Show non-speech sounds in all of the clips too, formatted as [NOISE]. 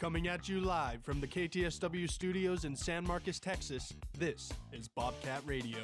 Coming at you live from the KTSW studios in San Marcos, Texas, this is Bobcat Radio.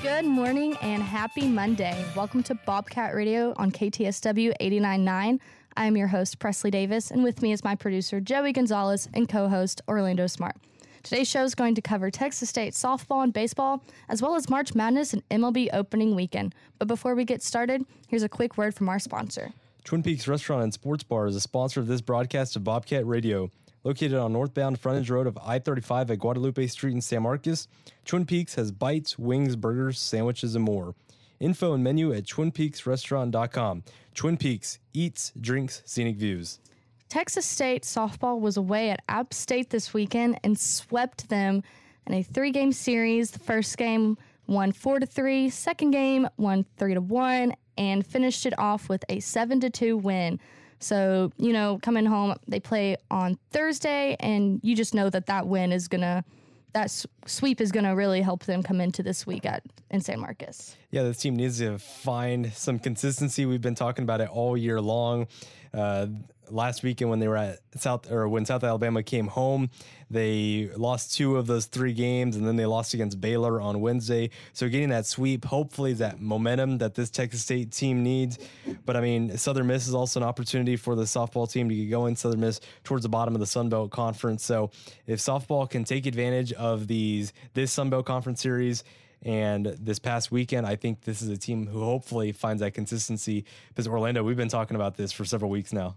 Good morning and happy Monday. Welcome to Bobcat Radio on KTSW 89.9. I am your host, Preslie Davis, and with me is my producer, Joey Gonzales, and co host, Orlando Smart. Today's show is going to cover Texas State softball and baseball, as well as March Madness and MLB opening weekend. But before we get started, here's a quick word from our sponsor. Twin Peaks Restaurant and Sports Bar is a sponsor of this broadcast of Bobcat Radio. Located on northbound frontage road of I 35 at Guadalupe Street in San Marcos, Twin Peaks has bites, wings, burgers, sandwiches, and more. Info and menu at twinpeaksrestaurant.com. Twin Peaks eats, drinks, scenic views. Texas State softball was away at App State this weekend and swept them in a three game series. The first game won 4 to 3, second game won 3 to 1, and finished it off with a 7 to 2 win. So, you know, coming home, they play on Thursday, and you just know that that win is going to, that sweep is going to really help them come into this week at in San Marcos. Yeah, this team needs to find some consistency. We've been talking about it all year long. Uh, last weekend when they were at South or when South Alabama came home, they lost two of those three games, and then they lost against Baylor on Wednesday. So getting that sweep, hopefully, that momentum that this Texas State team needs. But I mean, Southern Miss is also an opportunity for the softball team to get going. Southern Miss towards the bottom of the Sun Belt Conference. So if softball can take advantage of these this Sun Belt Conference series. And this past weekend, I think this is a team who hopefully finds that consistency. Because Orlando, we've been talking about this for several weeks now.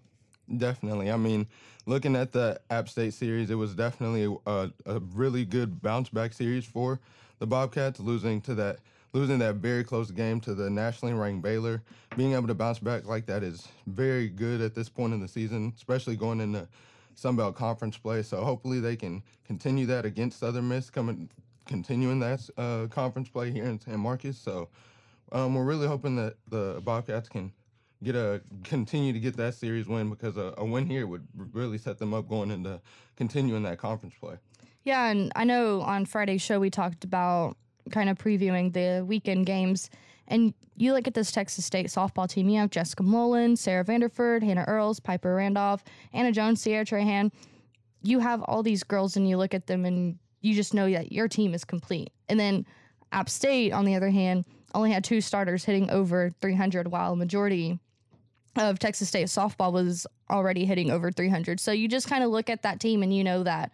Definitely. I mean, looking at the App State series, it was definitely a, a really good bounce back series for the Bobcats, losing to that losing that very close game to the nationally ranked Baylor. Being able to bounce back like that is very good at this point in the season, especially going into Sun Belt Conference play. So hopefully they can continue that against Southern Miss, coming continuing that uh, conference play here in San Marcos. So um, we're really hoping that the Bobcats can get a continue to get that series win because a, a win here would really set them up going into continuing that conference play. Yeah, and I know on Friday's show we talked about kind of previewing the weekend games. And you look at this Texas State softball team, you have Jessica Mullins, Sarah Vanderford, Hannah Earls, Piper Randolph, Anna Jones, Sierra Trahan. You have all these girls and you look at them and you just know that your team is complete. And then App State, on the other hand, only had two starters hitting over 300, while majority of Texas State softball was already hitting over 300. So you just kind of look at that team and you know that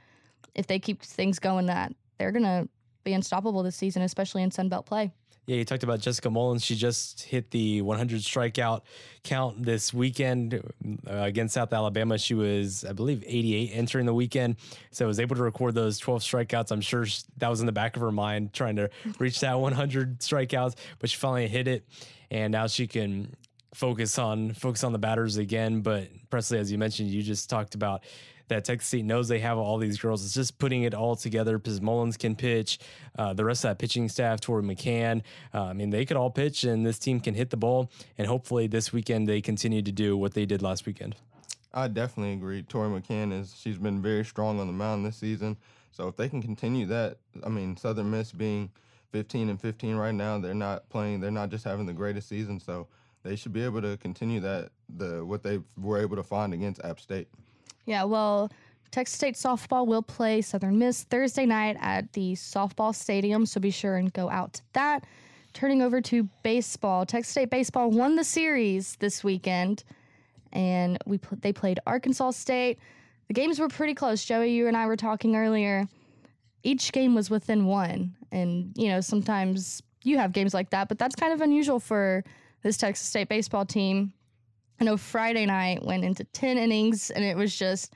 if they keep things going, that they're gonna be unstoppable this season, especially in Sun Belt play. Yeah, you talked about Jessica Mullins. She just hit the 100 strikeout count this weekend uh, against South Alabama. She was, I believe, 88 entering the weekend. So was able to record those 12 strikeouts. I'm sure that was in the back of her mind trying to reach that 100 strikeouts, but she finally hit it. And now she can focus on focus on the batters again. But Preslie, as you mentioned, you just talked about that Texas State knows they have all these girls. It's just putting it all together because Mullins can pitch. Uh, the rest of that pitching staff, Tori McCann, uh, I mean, they could all pitch and this team can hit the ball. And hopefully this weekend they continue to do what they did last weekend. I definitely agree. Tori McCann is she's been very strong on the mound this season. So if they can continue that, I mean, Southern Miss being 15 and 15 right now, they're not playing. They're not just having the greatest season. So they should be able to continue that the what they were able to find against App State. Yeah, well, Texas State softball will play Southern Miss Thursday night at the softball stadium, so be sure and go out to that. Turning over to baseball, Texas State baseball won the series this weekend, and we pl- they played Arkansas State. The games were pretty close. Joey, you and I were talking earlier. Each game was within one, and you know sometimes you have games like that, but that's kind of unusual for this Texas State baseball team. I know Friday night went into 10 innings and it was just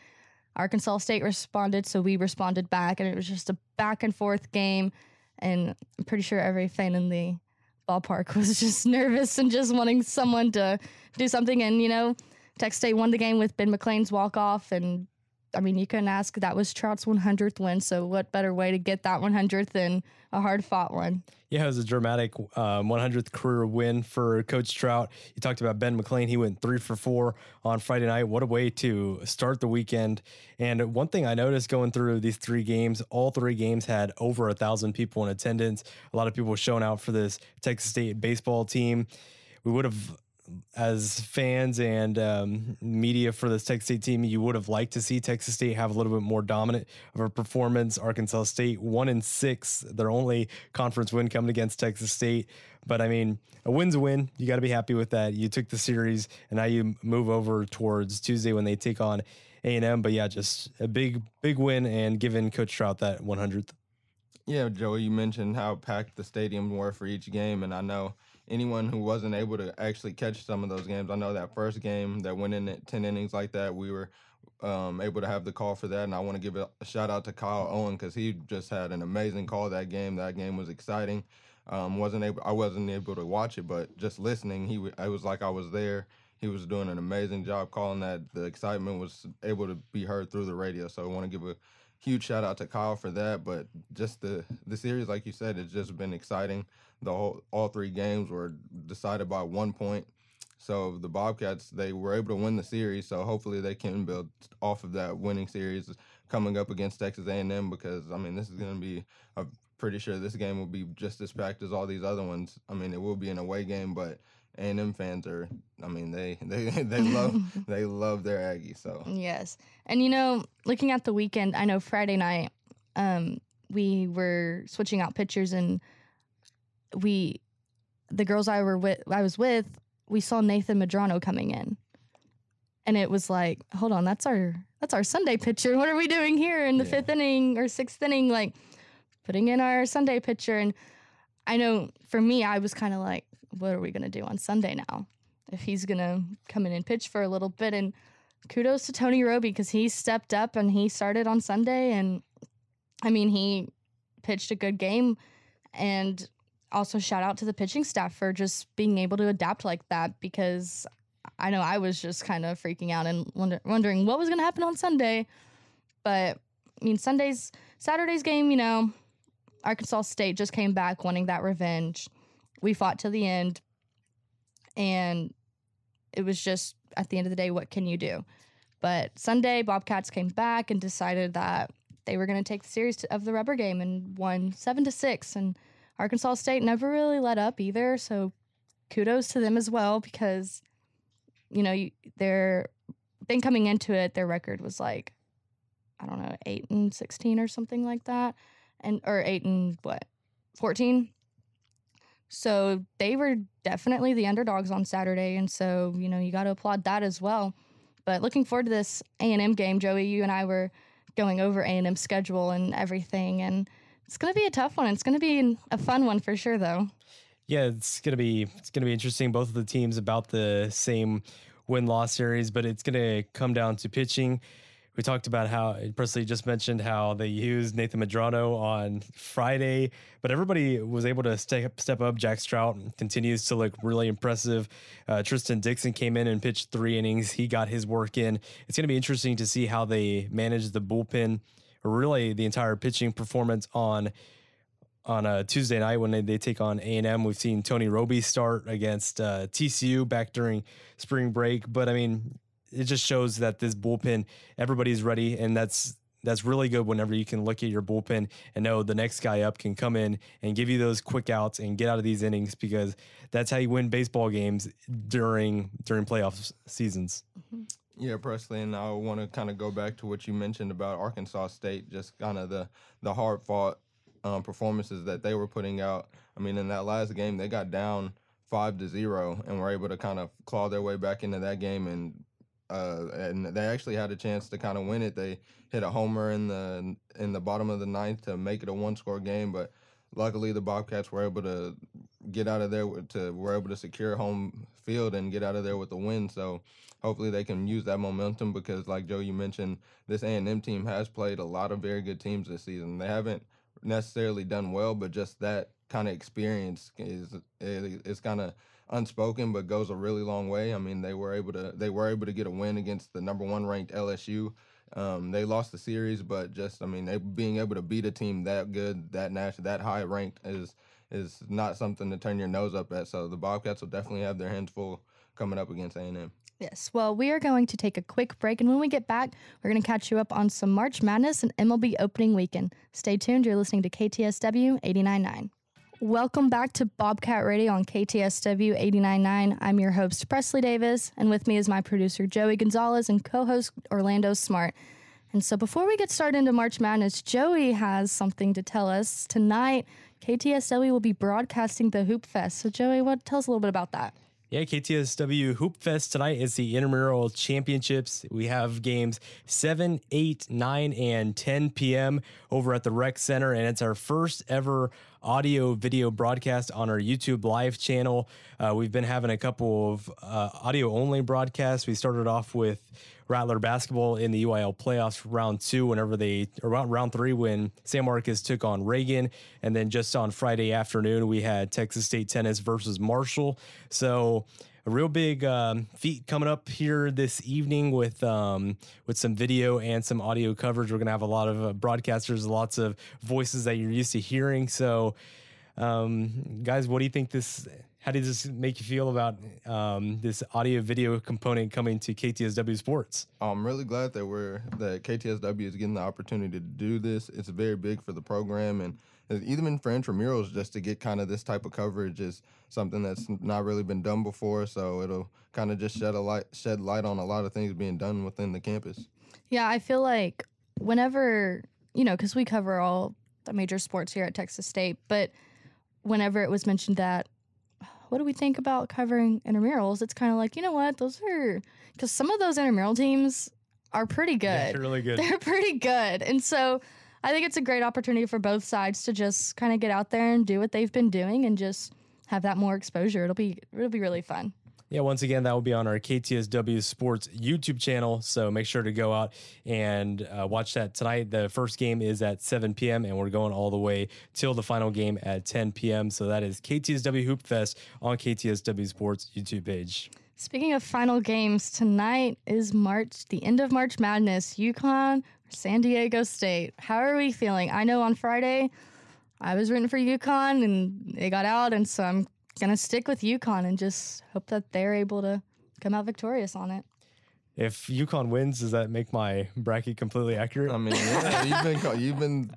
Arkansas State responded, so we responded back, and it was just a back and forth game. And I'm pretty sure every fan in the ballpark [LAUGHS] was just nervous and just wanting someone to do something. And, you know, Texas State won the game with Ben McLean's walk off, and I mean, you couldn't ask. That was Trout's 100th win. So, what better way to get that 100th than a hard fought one? Yeah, it was a dramatic um, 100th career win for Coach Trout. You talked about Ben McLean. He went three for four on Friday night. What a way to start the weekend. And one thing I noticed going through these three games, all three games had over a thousand people in attendance. A lot of people showing out for this Texas State baseball team. We would have as fans and um, media for this Texas State team, you would have liked to see Texas State have a little bit more dominant of a performance. Arkansas State one in six, their only conference win coming against Texas State. But I mean, a win's a win. You got to be happy with that. You took the series, and now you move over towards Tuesday when they take on A and M. But yeah, just a big, big win, and giving Coach Trout that 100th. Yeah, Joey, you mentioned how packed the stadium were for each game, and I know anyone who wasn't able to actually catch some of those games. I know that first game that went in at 10 innings like that, we were um, able to have the call for that. And I want to give a, shout out to Kyle Owen because he just had an amazing call that game. That game was exciting. Um, wasn't able, I wasn't able to watch it, but just listening, he it was like I was there. He was doing an amazing job calling that. The excitement was able to be heard through the radio. So I want to give a huge shout out to Kyle for that. But just the the series, like you said, it's just been exciting. The whole all three games were decided by one point. So the Bobcats they were able to win the series. So hopefully they can build off of that winning series coming up against Texas A&M because I mean this is going to be I'm pretty sure this game will be just as packed as all these other ones. I mean it will be an away game, but a&M fans are I mean they [LAUGHS] they they [LAUGHS] love they love their Aggie. so Yes. And you know, looking at the weekend, I know Friday night um we were switching out pictures and we the girls I were with I was with, we saw Nathan Madrano coming in. And it was like, hold on, that's our that's our Sunday picture. What are we doing here in the Yeah. fifth inning or sixth inning? Like putting in our Sunday picture. And I know for me, I was kind of like, what are we gonna do on Sunday now? If he's gonna come in and pitch for a little bit. And kudos to Tony Robie because he stepped up and he started on Sunday. And I mean, he pitched a good game. And also shout out to the pitching staff for just being able to adapt like that because I know I was just kind of freaking out and wonder, wondering what was going to happen on Sunday. But I mean, Sunday's Saturday's game, you know, Arkansas State just came back wanting that revenge. We fought to the end, and it was just at the end of the day, what can you do? But Sunday, Bobcats came back and decided that they were going to take the series of the rubber game and won seven to six. And Arkansas State never really let up either. So kudos to them as well because, you know, they're been coming into it. Their record was like, I don't know, eight and sixteen or something like that, and or eight and what, fourteen. So they were definitely the underdogs on Saturday, and so you know you got to applaud that as well. But looking forward to this A and M game, Joey. You and I were going over A and M schedule and everything, and it's going to be a tough one. It's going to be a fun one for sure, though. Yeah, it's gonna be it's gonna be interesting. Both of the teams about the same win loss series, but it's gonna come down to pitching. We talked about how Preslie just mentioned how they used Nathan Madrano on Friday, but everybody was able to step step up. Jack Strout continues to look really impressive. Uh, Tristan Dixon came in and pitched three innings. He got his work in. It's going to be interesting to see how they manage the bullpen, really the entire pitching performance on on a Tuesday night when they, they take on A and M. We've seen Tony Robie start against uh, TCU back during spring break, but I mean, it just shows that this bullpen, everybody's ready, and that's that's really good. Whenever you can look at your bullpen and know the next guy up can come in and give you those quick outs and get out of these innings, because that's how you win baseball games during during playoff s- seasons. Yeah, Preslie, and I want to kind of go back to what you mentioned about Arkansas State, just kind of the the hard fought um, performances that they were putting out. I mean, in that last game, they got down five to zero and were able to kind of claw their way back into that game, and uh, and they actually had a chance to kind of win it. They hit a homer in the in the bottom of the ninth to make it a one score game, but luckily the Bobcats were able to get out of there to were able to secure home field and get out of there with the win. So hopefully they can use that momentum because like Joe you mentioned this A&M team has played a lot of very good teams this season. They haven't necessarily done well, but just that kind of experience is is, is kind of unspoken but goes a really long way. I mean, they were able to they were able to get a win against the number 1 ranked LSU Um, they lost the series, but just I mean, they, being able to beat a team that good, that national, that high ranked is is not something to turn your nose up at. So the Bobcats will definitely have their hands full coming up against A&M. Yes. Well, we are going to take a quick break, and when we get back, we're going to catch you up on some March Madness and MLB opening weekend. Stay tuned. You're listening to KTSW 89.9. Welcome back to Bobcat Radio on KTSW 89.9. I'm your host, Preslie Davis, and with me is my producer, Joey Gonzales, and co host, Orlando Smart. And so before we get started into March Madness, Joey has something to tell us. Tonight, KTSW will be broadcasting the Hoop Fest. So, Joey, what tell us a little bit about that? Yeah, KTSW Hoop Fest tonight is the intramural championships. We have games 7, 8, 9, and 10 p.m. over at the Rec Center, and it's our first ever audio video broadcast on our YouTube live channel. Uh, we've been having a couple of uh, audio only broadcasts. We started off with Rattler basketball in the UIL playoffs round two, whenever they, around round three, when San Marcos took on Reagan. And then just on Friday afternoon, we had Texas State tennis versus Marshall. So, a real big um, feat coming up here this evening with um, with some video and some audio coverage. We're gonna have a lot of uh, broadcasters, lots of voices that you're used to hearing. So, um, guys, what do you think this? How does this make you feel about um, this audio video component coming to KTSW Sports? I'm really glad that we're that KTSW is getting the opportunity to do this. It's very big for the program and even for intramurals just to get kind of this type of coverage is something that's not really been done before. So it'll kind of just shed a light shed light on a lot of things being done within the campus. Yeah, I feel like whenever you know, because we cover all the major sports here at Texas State, but whenever it was mentioned that what do we think about covering intramurals? It's kind of like, you know what? Those are because some of those intramural teams are pretty good. Yeah, really good. [LAUGHS] They're pretty good. And so I think it's a great opportunity for both sides to just kind of get out there and do what they've been doing and just have that more exposure. It'll be it'll be really fun. Yeah, once again, that will be on our KTSW Sports YouTube channel. So make sure to go out and uh, watch that tonight. The first game is at 7 p.m., and we're going all the way till the final game at 10 p.m. So that is KTSW Hoop Fest on KTSW Sports YouTube page. Speaking of final games, tonight is March, the end of March Madness, UConn, San Diego State. How are we feeling? I know on Friday I was rooting for UConn and they got out, and so I'm gonna stick with UConn and just hope that they're able to come out victorious on it. If UConn wins, does that make my bracket completely accurate? I mean, yeah, you've been you've been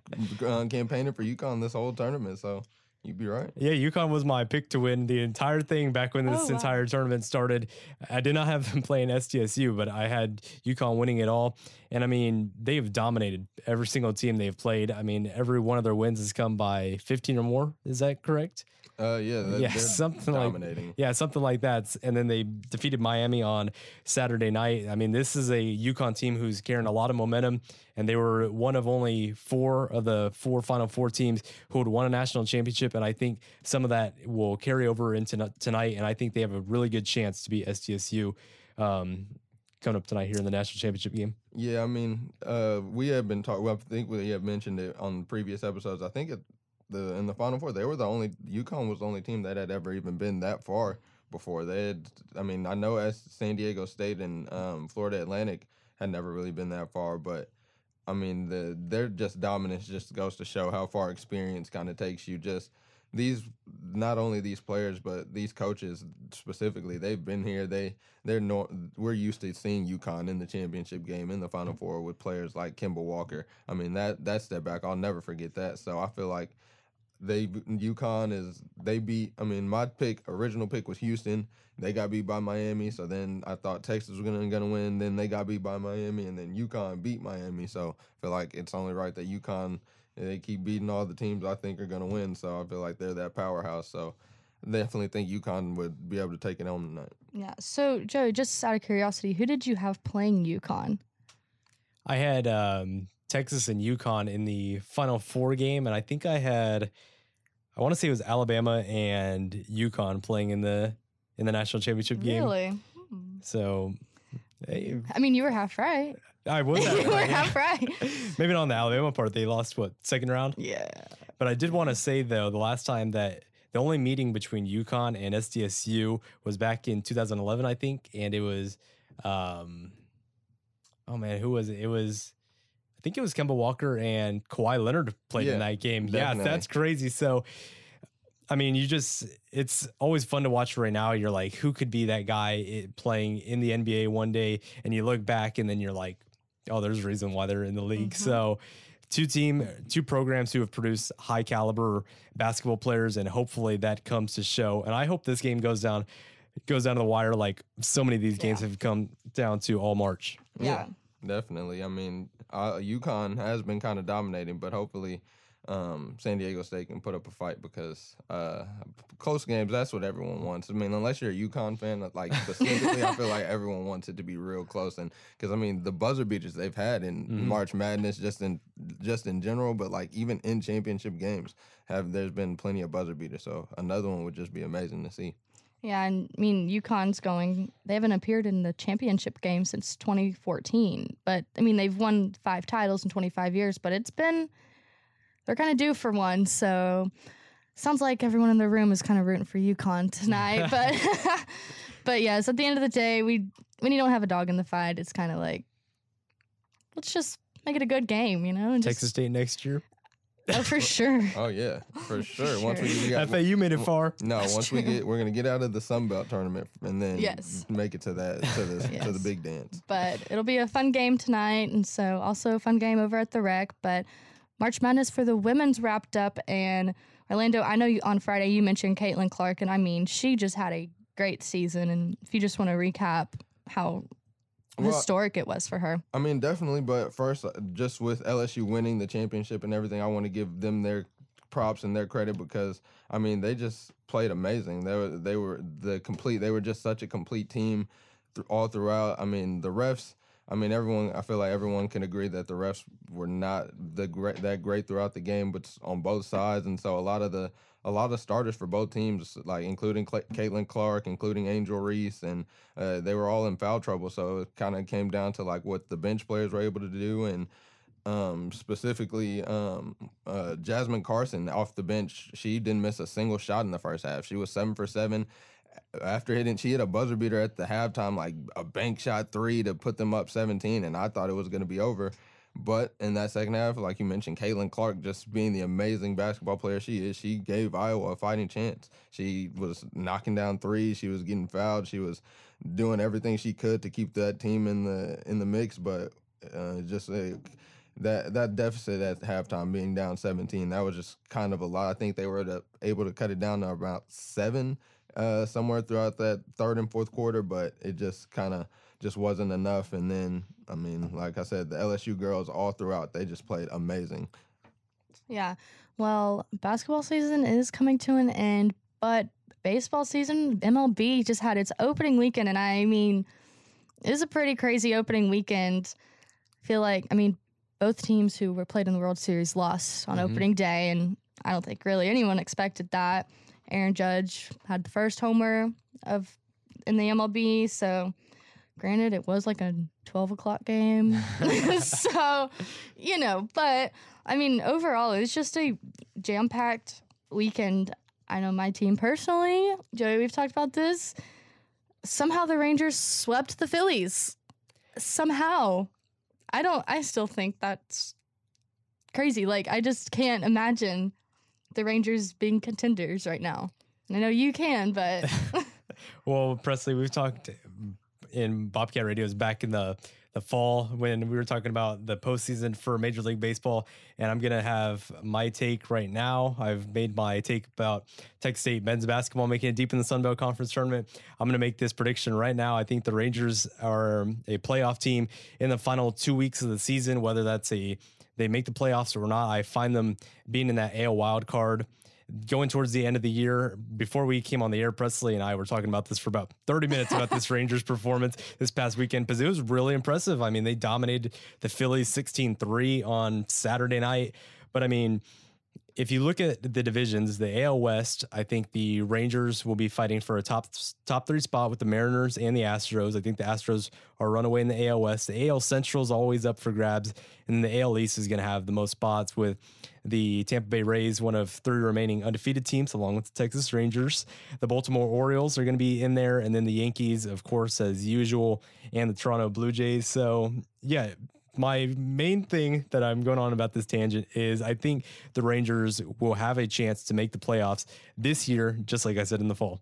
uh, campaigning for UConn this whole tournament, so You'd be right. Yeah, UConn was my pick to win the entire thing back when this oh, wow. entire tournament started. I did not have them [LAUGHS] playing SDSU, but I had UConn winning it all. And I mean, they've dominated every single team they've played. I mean, every one of their wins has come by 15 or more. Is that correct? Uh, yeah, they're, yeah, something dominating. like yeah, something like that. And then they defeated Miami on Saturday night. I mean, this is a UConn team who's carrying a lot of momentum, and they were one of only four of the four Final Four teams who had won a national championship. And I think some of that will carry over into tonight. And I think they have a really good chance to beat SDSU. Um, coming up tonight here in the national championship game. Yeah, I mean, uh, we have been talking. Well, I think we have mentioned it on previous episodes. I think it, the in the Final Four, they were the only UConn was the only team that had ever even been that far before. They had, I mean, I know as San Diego State and um, Florida Atlantic had never really been that far, but I mean, the their just dominance just goes to show how far experience kind of takes you. Just these, not only these players, but these coaches specifically, they've been here. They they're no, we're used to seeing UConn in the championship game in the Final Four with players like Kemba Walker. I mean that that step back, I'll never forget that. So I feel like they UConn is they beat. I mean, my pick, original pick was Houston. They got beat by Miami. So then I thought Texas was gonna gonna win. Then they got beat by Miami, and then UConn beat Miami. So I feel like it's only right that UConn they keep beating all the teams I think are gonna win. So I feel like they're that powerhouse. So I definitely think UConn would be able to take it home tonight. Yeah. So Joe, just out of curiosity, who did you have playing UConn? I had um, Texas and UConn in the Final Four game, and I think I had, I want to say it was Alabama and UConn playing in the in the national championship game. Really? Hmm. So, hey, I mean, you were half right. I was. [LAUGHS] Half you were half right. [LAUGHS] Maybe not on the Alabama part. They lost what second round. Yeah. But I did want to say though, the last time that the only meeting between UConn and SDSU was back in 2011, I think, and it was. Um, oh man, who was it? It was I think it was Kemba Walker and Kawhi Leonard played Yeah, in that game. Yeah, that's crazy. So I mean, you just it's always fun to watch right now. You're like, who could be that guy playing in the NBA one day? And you look back and then you're like, oh, there's a reason why they're in the league. Mhm. So two team two programs who have produced high caliber basketball players and hopefully that comes to show. And I hope this game goes down goes down to the wire like so many of these games Yeah. have come down to all March. Yeah. Definitely. I mean, uh, UConn has been kind of dominating, but hopefully um, San Diego State can put up a fight because uh, close games, that's what everyone wants. I mean, unless you're a UConn fan, like specifically, I feel like [LAUGHS] everyone wants it to be real close. And because, I mean, the buzzer beaters they've had in Mhm. March Madness, just in just in general, but like even in championship games, have there's been plenty of buzzer beaters. So another one would just be amazing to see. Yeah, and I mean, UConn's going, they haven't appeared in the championship game since 2014. But I mean, they've won five titles in 25 years, but it's been, they're kind of due for one. So sounds like everyone in the room is kind of rooting for UConn tonight. [LAUGHS] but, [LAUGHS] but yes, at the end of the day, we, when you don't have a dog in the fight, it's kind of like, let's just make it a good game, you know? And just- Texas State next year. Oh, for [LAUGHS] sure. Oh yeah, for sure. Once we sure. get, FAU made it far. No, That's once we true. get, we're gonna get out of the Sun Belt tournament and then Yes. make it to that to the to the Yes. big dance. but it'll be a fun game tonight and so also a fun game over at the rec but march madness for the women's wrapped up and orlando i know you, on friday you mentioned caitlin clark and i mean she just had a great season and if you just want to recap how Well, historic it was for her I mean, definitely. But first, uh, just with LSU winning the championship and everything, I want to give them their props and their credit because I mean they just played amazing. They were they were the complete. They were just such a complete team th- all throughout. I mean the refs. I mean everyone. I feel like everyone can agree that the refs were not the great that great throughout the game, but on both sides. And so a lot of the a lot of starters for both teams, like including Caitlin Clark, including Angel Reese, and uh, they were all in foul trouble. So it kind of came down to like what the bench players were able to do, and um, specifically um, uh, Jasmine Carson off the bench. She didn't miss a single shot in the first half. She was seven for seven. After hitting, she hit a buzzer beater at the halftime, like a bank shot three to put them up 17, and I thought it was going to be over. But in that second half, like you mentioned, Caitlin Clark just being the amazing basketball player she is, she gave Iowa a fighting chance. She was knocking down threes, she was getting fouled, she was doing everything she could to keep that team in the in the mix. But uh, just like that that deficit at halftime being down 17, that was just kind of a lot. I think they were to, able to cut it down to about seven uh, somewhere throughout that third and fourth quarter, but it just kind of just wasn't enough. And then, I mean, like I said, the LSU girls all throughout, they just played amazing. yeah well basketball season is coming to an end but baseball season mlb just had its opening weekend and i mean it was a pretty crazy opening weekend I feel like i mean both teams who were played in the world series lost on Mhm. opening day and i don't think really anyone expected that aaron judge had the first homer of in the mlb so granted it was like a 12 o'clock game. [LAUGHS] [LAUGHS] So you know but i mean overall it was just a jam-packed weekend. I know my team personally joey we've talked about this. Somehow the rangers swept the phillies. Somehow. I don't i still think that's crazy. Like i just can't imagine the rangers being contenders right now. I know you can but [LAUGHS] Well, Preslie, we've talked in Bobcat Radios back in the the fall when we were talking about the postseason for Major League Baseball, and I'm gonna have my take right now. I've made my take about Texas State men's basketball making it deep in the Sun Belt Conference tournament. I'm gonna make this prediction right now. I think the Rangers are a playoff team in the final two weeks of the season, whether that's a they make the playoffs or not. I find them being in that AL wild card going towards the end of the year, before we came on the air, Preslie and I were talking about this for about 30 minutes about this [LAUGHS] Rangers performance this past weekend because it was really impressive. I mean, they dominated the Phillies 16 3 on Saturday night. But I mean, if you look at the divisions, the AL West, I think the Rangers will be fighting for a top top three spot with the Mariners and the Astros. I think the Astros are runaway in the AL West. The AL Central is always up for grabs, and the AL East is going to have the most spots with the Tampa Bay Rays, one of three remaining undefeated teams, along with the Texas Rangers. The Baltimore Orioles are going to be in there, and then the Yankees, of course, as usual, and the Toronto Blue Jays. So, yeah, my main thing that I'm going on about this tangent is I think the Rangers will have a chance to make the playoffs this year, just like I said in the fall.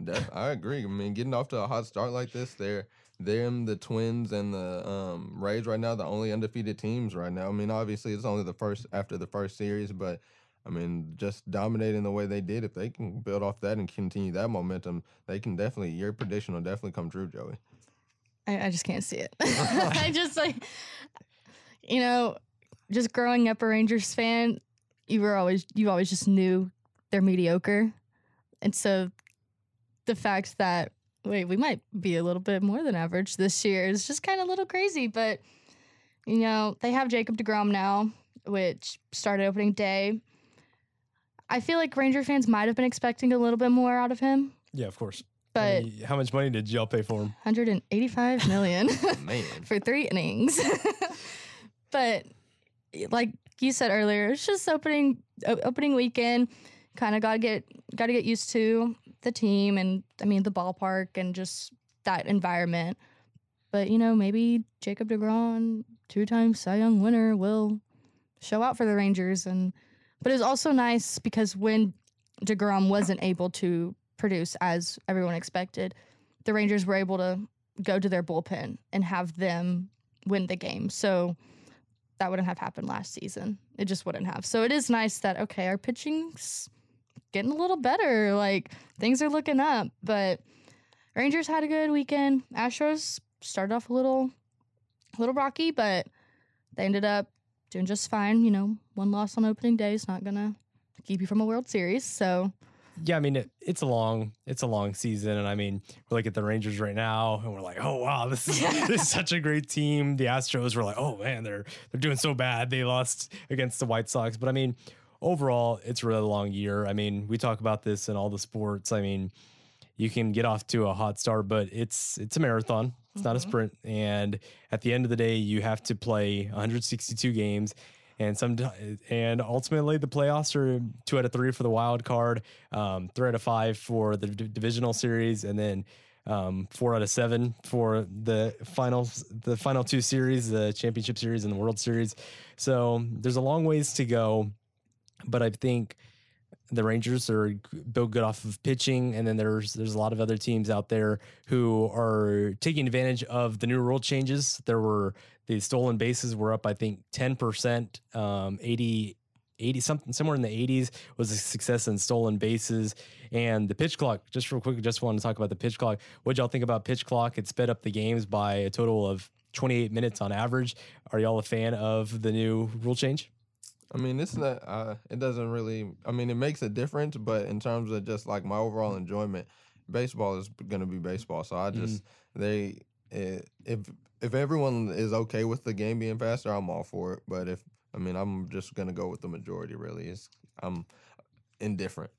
That, I agree. I mean, getting off to a hot start like this, they're them, the Twins, and the um, Rays right now, the only undefeated teams right now. I mean, obviously it's only the first after the first series, but I mean, just dominating the way they did. If they can build off that and continue that momentum, they can definitely. Your prediction will definitely come true, Joey. I, I just can't see it. [LAUGHS] I just like, you know, just growing up a Rangers fan, you were always you always just knew they're mediocre, and so the fact that wait we might be a little bit more than average this year is just kind of a little crazy. But you know they have Jacob Degrom now, which started opening day. I feel like Ranger fans might have been expecting a little bit more out of him, Yeah, of course. But how much money did y'all pay for him? 185 million. [LAUGHS] [LAUGHS] Man, for three innings. [LAUGHS] but like you said earlier, it's just opening opening weekend. Kind of got to get got to get used to the team and I mean the ballpark and just that environment. But you know, maybe Jacob Degrom, two-time Cy Young winner, will show out for the Rangers. And but it was also nice because when Degrom wasn't able to produce as everyone expected, the Rangers were able to go to their bullpen and have them win the game. So that wouldn't have happened last season. It just wouldn't have. So it is nice that okay, our pitching's getting a little better. Like things are looking up. But Rangers had a good weekend. Astros started off a little a little rocky, but they ended up doing just fine. You know, one loss on opening day is not gonna keep you from a World Series. So Yeah, I mean it, it's a long it's a long season, and I mean we look at the Rangers right now, and we're like, oh wow, this is [LAUGHS] this is such a great team. The Astros were like, oh man, they're they're doing so bad. They lost against the White Sox, but I mean overall, it's a really long year. I mean we talk about this in all the sports. I mean you can get off to a hot start, but it's it's a marathon. It's not a mm-hmm. sprint, and at the end of the day, you have to play 162 games and some and ultimately the playoffs are two out of three for the wild card, um, three out of five for the d- divisional series, and then um, four out of seven for the final the final two series, the championship series and the World Series. So there's a long ways to go, but I think the Rangers are built good off of pitching, and then there's there's a lot of other teams out there who are taking advantage of the new rule changes. There were the stolen bases were up, I think, ten percent, um, 80, 80 something somewhere in the 80s was a success in stolen bases and the pitch clock. Just real quick, just want to talk about the pitch clock. What y'all think about pitch clock? It sped up the games by a total of 28 minutes on average. Are y'all a fan of the new rule change? I mean, it's not. Uh, it doesn't really. I mean, it makes a difference, but in terms of just like my overall enjoyment, baseball is gonna be baseball. So I just they eh, if if everyone is okay with the game being faster, I'm all for it. But if I mean, I'm just gonna go with the majority. Really, it's I'm indifferent.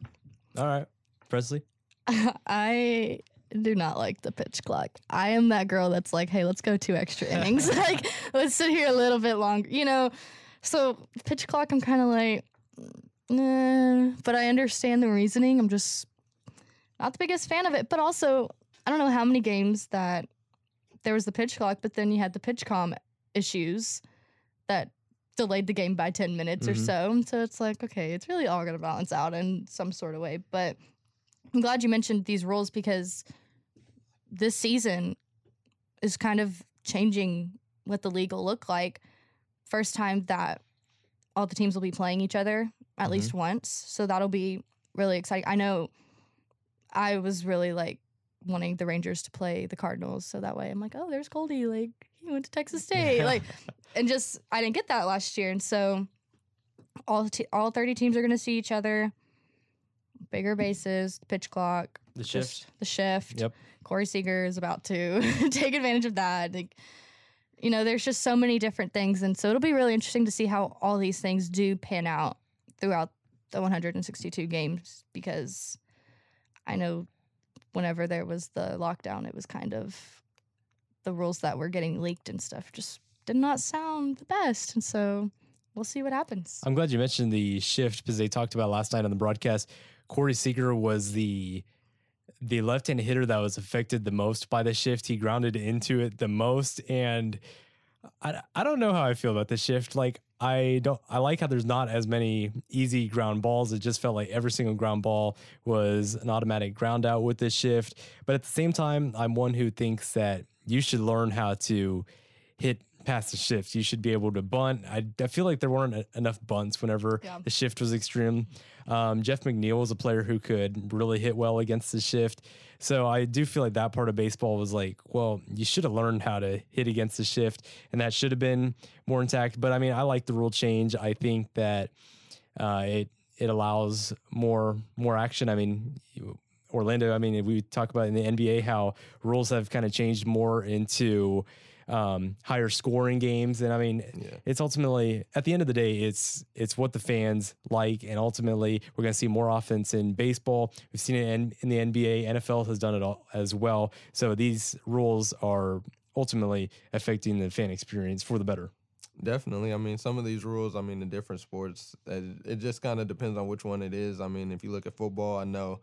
All right, Preslie. [LAUGHS] I do not like the pitch clock. I am that girl that's like, hey, let's go two extra [LAUGHS] innings. [LAUGHS] like, let's sit here a little bit longer. You know, so pitch clock, I'm kind of like, mm, nah, but I understand the reasoning. I'm just not the biggest fan of it. But also, I don't know how many games that there was the pitch clock, but then you had the PitchCom issues that delayed the game by 10 minutes or Mhm. so. So it's like, okay, it's really all going to balance out in some sort of way. But I'm glad you mentioned these rules because this season is kind of changing what the league will look like. First time that all the teams will be playing each other at Mhm. least once. So that'll be really exciting. I know I was really like wanting the Rangers to play the Cardinals. So that way I'm like, oh, there's Goldie. Like, he went to Texas State. like, [LAUGHS] and just, I didn't get that last year. And so all, te- all 30 teams are going to see each other. Bigger bases, pitch clock, The shift. the shift. Yep. Corey Seager is about to [LAUGHS] take advantage of that. Like, you know, there's just so many different things, and so it'll be really interesting to see how all these things do pan out throughout the 162 games because I know whenever there was the lockdown, it was kind of the rules that were getting leaked and stuff just did not sound the best. And so we'll see what happens. I'm glad you mentioned the shift because they talked about last night on the broadcast. Corey Seager was the the left-handed hitter that was affected the most by the shift. He grounded into it the most, and I, I don't know how I feel about the shift. Like I don't I like how there's not as many easy ground balls. It just felt like every single ground ball was an automatic ground out with this shift. But at the same time, I'm one who thinks that you should learn how to hit past the shift. You should be able to bunt. I, I feel like there weren't a, enough bunts whenever Yeah. the shift was extreme. Um, Jeff McNeil was a player who could really hit well against the shift. So I do feel like that part of baseball was like, well, you should have learned how to hit against the shift, and that should have been more intact. But I mean, I like the rule change. I think that uh, it it allows more more action. I mean. Orlando, I mean, we talk about in the NBA how rules have kind of changed more into um, higher scoring games, and I mean, Yeah. it's ultimately at the end of the day, it's it's what the fans like, and ultimately we're going to see more offense in baseball. We've seen it in, in the NBA, NFL has done it all as well. So these rules are ultimately affecting the fan experience for the better. Definitely. I mean, some of these rules, I mean, in different sports, it, it just kind of depends on which one it is. I mean, if you look at football, I know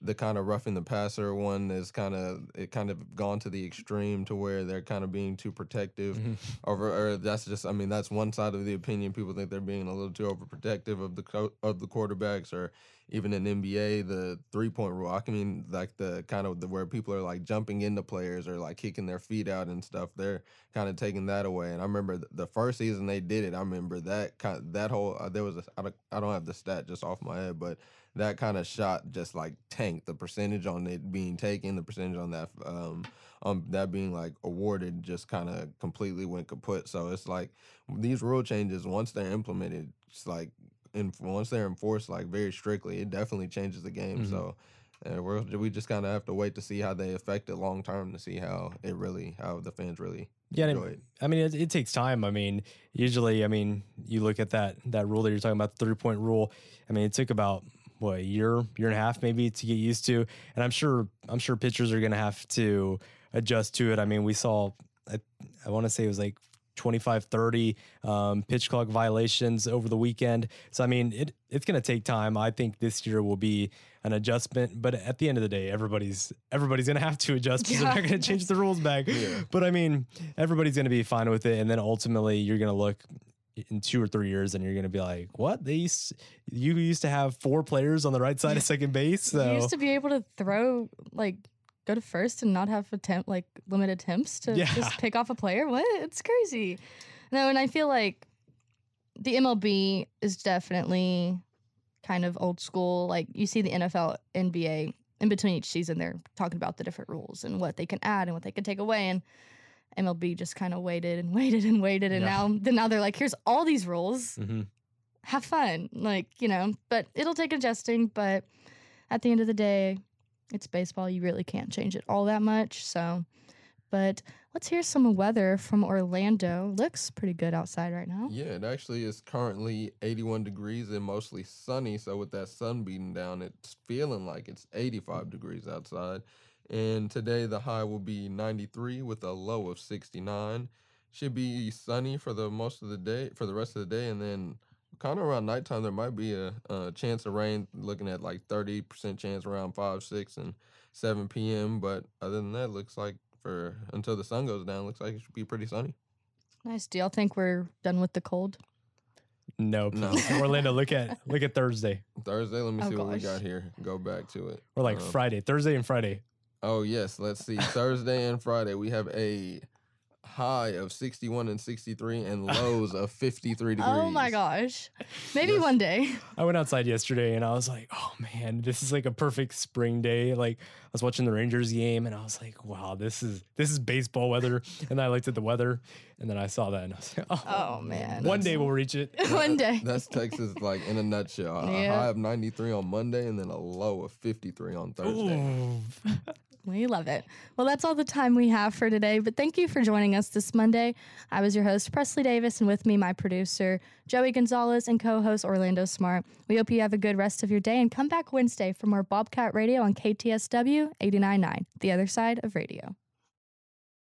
the kind of roughing the passer one is kind of it kind of gone to the extreme to where they're kind of being too protective over or that's just I mean that's one side of the opinion. People think they're being a little too overprotective of the co- of the quarterbacks or even in NBA the three point rule. I mean like the kind of the where people are like jumping into players or like kicking their feet out and stuff they're kind of taking that away. And I remember th- the first season they did it I remember that kind that whole uh, there was a I don't, I don't have the stat just off my head but that kind of shot just like tanked the percentage on it being taken, the percentage on that um um that being like awarded just kind of completely went kaput. So it's like these rule changes once they're implemented, it's like in once they're enforced like very strictly, it definitely changes the game. Mhm. So uh, we're, we just kind of have to wait to see how they affect it long term to see how it really how the fans really Yeah, it. I mean, it, it takes time. I mean, usually, I mean, you look at that that rule that you're talking about, the three point rule. I mean, it took about what a year, year and a half, maybe, to get used to. And I'm sure, I'm sure pitchers are going to have to adjust to it. I mean, we saw, I, I want to say it was like 25, 30 um, pitch clock violations over the weekend. So I mean, it it's going to take time. I think this year will be an adjustment, but at the end of the day, everybody's everybody's going to have to adjust because they're not going to change the rules back. Yeah. But I mean, everybody's going to be fine with it, and then ultimately, you're going to look in two or three years, and you're going to be like, "What? They used you used to have four players on the right side of [LAUGHS] second base, so You used to be able to throw like go to first and not have attempt like limit attempts to Yeah. just pick off a player. What? It's crazy. No, and I feel like the MLB is definitely kind of old school. Like you see the NFL, NBA in between each season, they're talking about the different rules and what they can add and what they can take away. And MLB just kind of waited and [LAUGHS] waited and waited, and Yeah. now then now they're like, here's all these rules Mhm. have fun. Like, you know, but it'll take adjusting. But at the end of the day, it's baseball. You really can't change it all that much. So, but let's hear some weather from Orlando. Looks pretty good outside right now. Yeah, it actually is currently 81 degrees and mostly sunny. So with that sun beating down, it's feeling like it's 85 degrees outside. And today the high will be 93 with a low of 69. Should be sunny for the most of the day, for the rest of the day, and then kind of around nighttime there might be a, a chance of rain. Looking at like 30% chance around 5, 6, and 7 p.m. But other than that, looks like for until the sun goes down, looks like it should be pretty sunny. Nice. Do y'all think we're done with the cold? nope. No. [LAUGHS] Orlando, look at look at Thursday Thursday, let me Oh, see what we got here. Go back to it. or like Um, Friday, Thursday and Friday. Oh yes, let's see. Thursday and Friday we have a high of 61 and 63 and lows of 53 degrees. [LAUGHS] Oh my gosh. Maybe Yes. one day. I went outside yesterday and I was like, oh man, this is like a perfect spring day. Like I was watching the Rangers game and I was like, wow, this is this is baseball weather. And I looked at the weather and then I saw that and I was like, [LAUGHS] oh, Oh, man. one day we'll reach it. [LAUGHS] one day. That's Texas like in a nutshell. A Yeah. high of 93 on Monday and then a low of 53 on Thursday. We love it. Well, that's all the time we have for today, but thank you for joining us this Monday. I was your host, Preslie Davis, and with me, my producer, Joey Gonzales, and co host, Orlando Smart. We hope you have a good rest of your day and come back Wednesday for more Bobcat Radio on KTSW 89.9, the other side of radio.